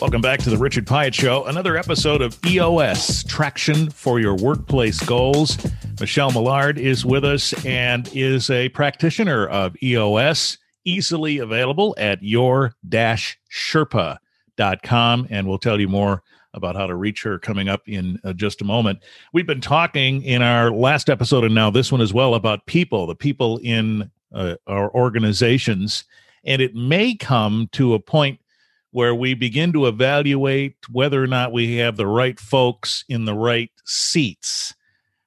Welcome back to the Richard Pyatt Show. Another episode of EOS Traction for Your Workplace Goals. Michele Mollard is with us and is a practitioner of EOS, easily available at your Sherpa.com. And we'll tell you more about how to reach her coming up in uh, just a moment. We've been talking in our last episode and now this one as well about people, the people in uh, our organizations. And it may come to a point where we begin to evaluate whether or not we have the right folks in the right seats.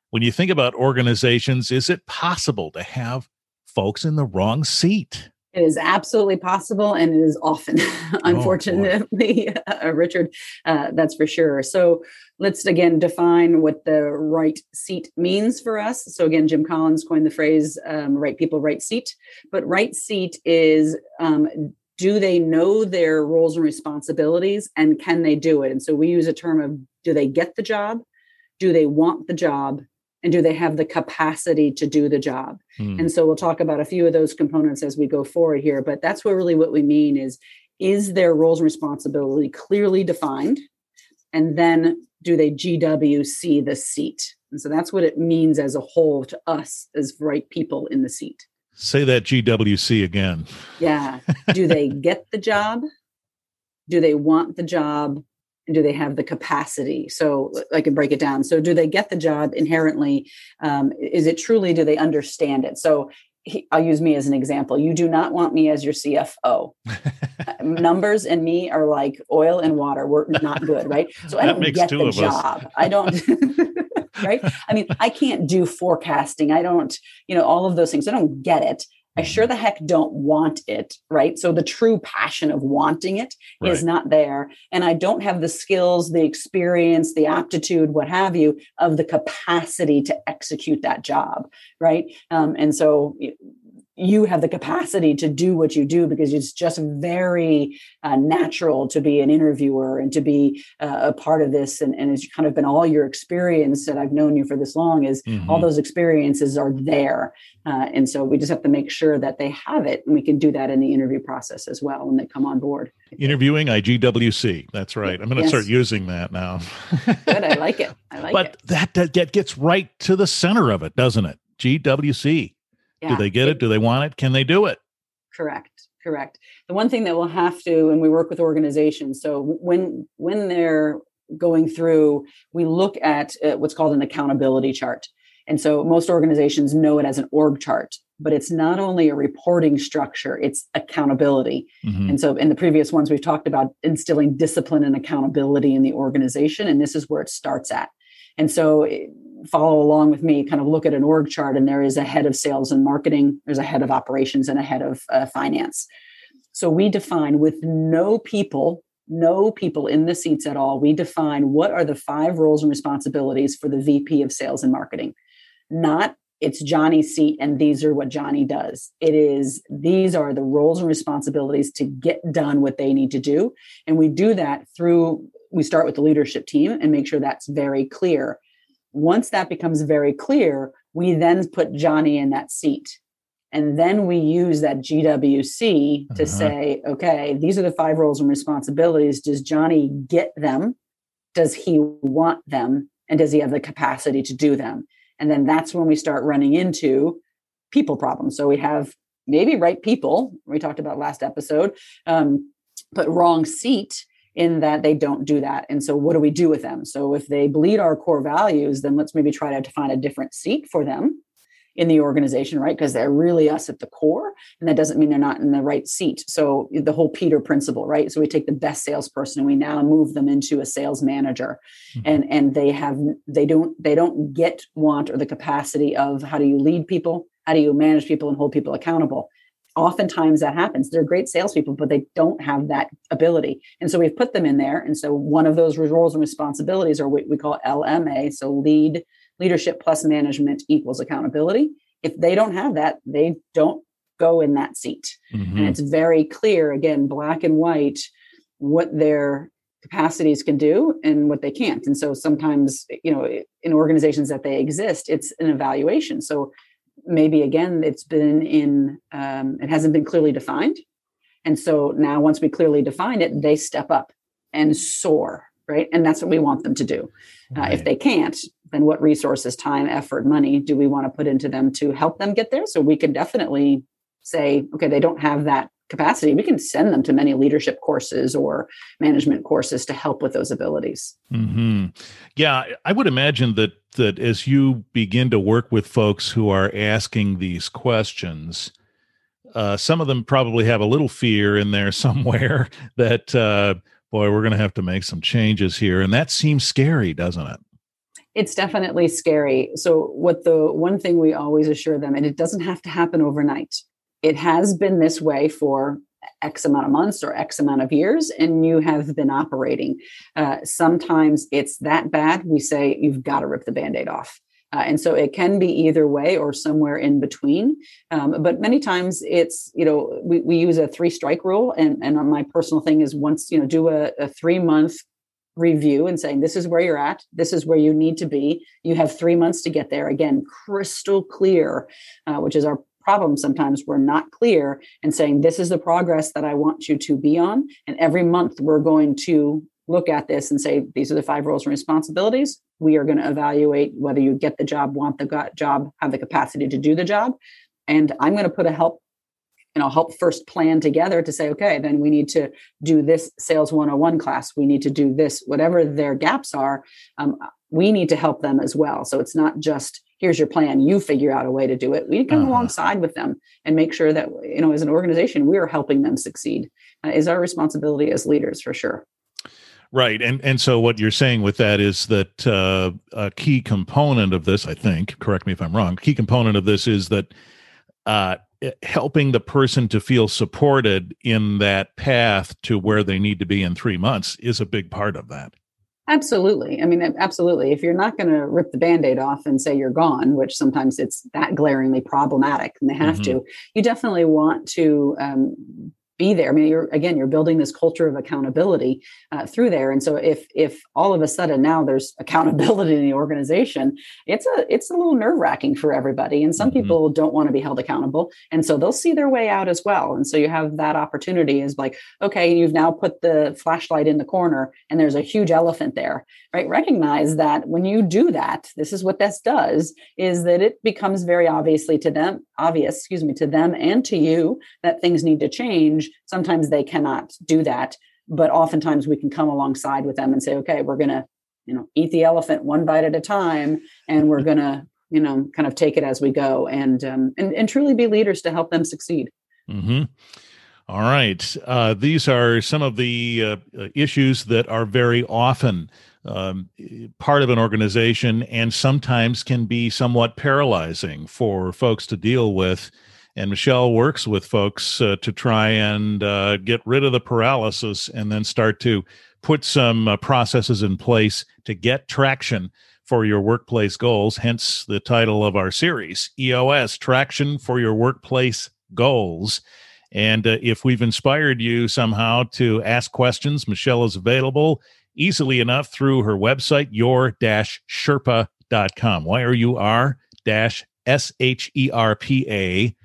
When you think about organizations, is it possible to have folks in the wrong seat? It is absolutely possible, and it is often, oh, unfortunately, uh, Richard. Uh, that's for sure. So let's again define what the right seat means for us. So again, Jim Collins coined the phrase um, "right people, right seat." But right seat is um, do they know their roles and responsibilities, and can they do it? And so we use a term of do they get the job, do they want the job, and do they have the capacity to do the job? Hmm. and so we'll talk about a few of those components as we go forward here but that's really what we mean is is their roles and responsibility clearly defined? And then do they gwc the seat? And so that's what it means as a whole to us as right people in the seat say that gwc again. Yeah. Do they get the job? Do they want the job? And do they have the capacity? So i can break it down. So do they get the job inherently? Um, is it truly do they understand it? So he, i'll use me as an example. You do not want me as your cfo numbers and me are like oil and water. We're not good right? So i don't get the job. I don't right i mean i can't do forecasting i don't you know all of those things i don't get it I sure the heck don't want it, right? So the true passion of wanting it right. is not there. And I don't have the skills, the experience, the aptitude, what have you, of the capacity to execute that job, right? Um, and so you have the capacity to do what you do because it's just very uh, natural to be an interviewer and to be uh, a part of this. And, and it's kind of been all your experience that i've known you for this long is mm-hmm. all those experiences are there. Uh, and so we just have to make sure that they have it and we can do that in the interview process as well when they come on board. Interviewing igwc that's right. I'm going to yes. start using that now. Good. I like it. I like but it. but that, that gets right to the center of it doesn't it? Gwc yeah. Do they get it? Do they want it? Can they do it? Correct. Correct. The one thing that we'll have to, and we work with organizations. So when when they're going through, we look at uh, what's called an accountability chart. And so most organizations know it as an org chart, but it's not only a reporting structure, it's accountability. Mm-hmm. And so in the previous ones, we've talked about instilling discipline and accountability in the organization. And this is where it starts at. And so eh, follow along with me, kind of look at an org chart, and there is a head of sales and marketing, there's a head of operations, and a head of uh, finance. So we define with no people, no people in the seats at all, we define what are the five roles and responsibilities for the VP of sales and marketing. Not it's Johnny's seat and these are what Johnny does. It is these are the roles and responsibilities to get done what they need to do. And we do that through we start with the leadership team and make sure that's very clear. Once that becomes very clear, we then put Johnny in that seat. And then we use that GWC to uh-huh. say, okay, these are the five roles and responsibilities. Does Johnny get them? Does he want them? And does he have the capacity to do them? And then that's when we start running into people problems. So we have maybe right people, we talked about last episode, um, but wrong seat in that they don't do that. And so, what do we do with them? So, if they bleed our core values, then let's maybe try to find a different seat for them in the organization, right? Because they're really us at the core, and that doesn't mean they're not in the right seat. So, the whole Peter principle, right? So, we take the best salesperson and we now move them into a sales manager, mm-hmm. and and they have they don't they don't get want or the capacity of how do you lead people, how do you manage people and hold people accountable oftentimes that happens. They're great salespeople, but they don't have that ability. And so we've put them in there. And so one of those roles and responsibilities are what we call LMA. So lead, leadership plus management equals accountability. If they don't have that, they don't go in that seat. Mm-hmm. And it's very clear, again, black and white, what their capacities can do and what they can't. And so sometimes, you know, in organizations that they exist, it's an evaluation. So maybe again it's been in um, it hasn't been clearly defined. And so now once we clearly define it they step up and soar right? And that's what we want them to do. Uh, if they can't then what resources time effort money do we want to put into them to help them get there? So we can definitely say okay they don't have that capacity. We can send them to many leadership courses or management courses to help with those abilities. Mm-hmm. yeah i would imagine that that as you begin to work with folks who are asking these questions uh, some of them probably have a little fear in there somewhere that uh, boy we're going to have to make some changes here. And that seems scary doesn't it? It's definitely scary. So what the one thing we always assure them and it doesn't have to happen overnight it has been this way for X amount of months or X amount of years, and you have been operating. Uh, sometimes it's that bad, we say you've got to rip the band aid off. Uh, and so it can be either way or somewhere in between. Um, but many times it's, you know, we, we use a three strike rule. And, and my personal thing is once, you know, do a, a three month review and saying, this is where you're at, this is where you need to be. You have three months to get there. Again, crystal clear, uh, which is our problem sometimes we're not clear and saying this is the progress that i want you to be on. And every month we're going to look at this and say these are the five roles and responsibilities. We are going to evaluate whether you get the job want the job have the capacity to do the job. And i'm going to put a help you know help first plan together to say okay then we need to do this sales 101 class. We need to do this whatever their gaps are um, we need to help them as well. So it's not just here's your plan. You figure out a way to do it. We come uh-huh. alongside with them and make sure that you know as an organization we're helping them succeed uh, is our responsibility as leaders for sure. Right and and so what you're saying with that is that uh, a key component of this i think correct me if i'm wrong key component of this is that uh, helping the person to feel supported in that path to where they need to be in three months is a big part of that Absolutely. I mean, absolutely. If you're not going to rip the band aid off and say you're gone, which sometimes it's that glaringly problematic and they have mm-hmm. to, you definitely want to um, be there. I mean, you're again, you're building this culture of accountability uh, through there. And so, if if all of a sudden now there's accountability in the organization, it's a it's a little nerve wracking for everybody. And some mm-hmm. people don't want to be held accountable, and so they'll see their way out as well. And so you have that opportunity is like, okay, you've now put the flashlight in the corner, and there's a huge elephant there, right? Recognize that when you do that, this is what this does: is that it becomes very obviously to them obvious, excuse me, to them and to you that things need to change Sometimes they cannot do that, but oftentimes we can come alongside with them and say, okay, we're going to, you know, eat the elephant one bite at a time, and we're going to, you know, kind of take it as we go, and um, and and truly be leaders to help them succeed. Mm-hmm. All right. Uh, these are some of the uh, issues that are very often um, part of an organization and sometimes can be somewhat paralyzing for folks to deal with and Michele works with folks uh, to try and uh, get rid of the paralysis and then start to put some uh, processes in place to get traction for your workplace goals. Hence the title of our series, EOS Traction for Your Workplace Goals. And uh, if we've inspired you somehow to ask questions, Michele is available easily enough through her website, your sherpa.com. Y R U R dash S H E R P A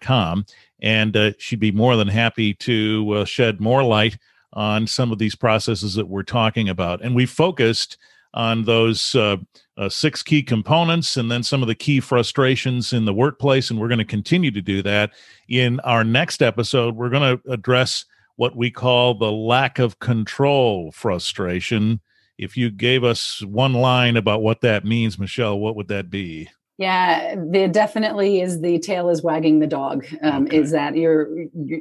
com, and uh, she'd be more than happy to uh, shed more light on some of these processes that we're talking about. And we focused on those uh, uh, six key components and then some of the key frustrations in the workplace. And we're going to continue to do that. In our next episode, we're going to address what we call the lack of control frustration. If you gave us one line about what that means, Michele, what would that be? Yeah, there definitely is the tail is wagging the dog. Um, okay. Is that you're, you're,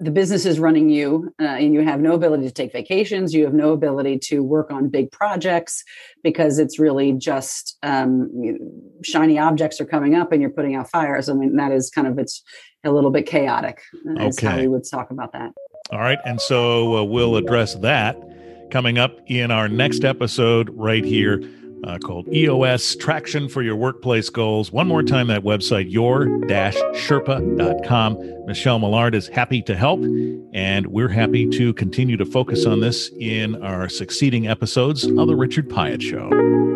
the business is running you, uh, and you have no ability to take vacations. You have no ability to work on big projects because it's really just um, shiny objects are coming up, and you're putting out fires. I mean, that is kind of it's a little bit chaotic. Uh, okay. how we would talk about that. All right, and so uh, we'll address that coming up in our next episode right here uh, called EOS Traction for Your Workplace Goals. One more time, that website, your sherpa.com. Michele Mollard is happy to help, and we're happy to continue to focus on this in our succeeding episodes of The Richard Pyatt Show.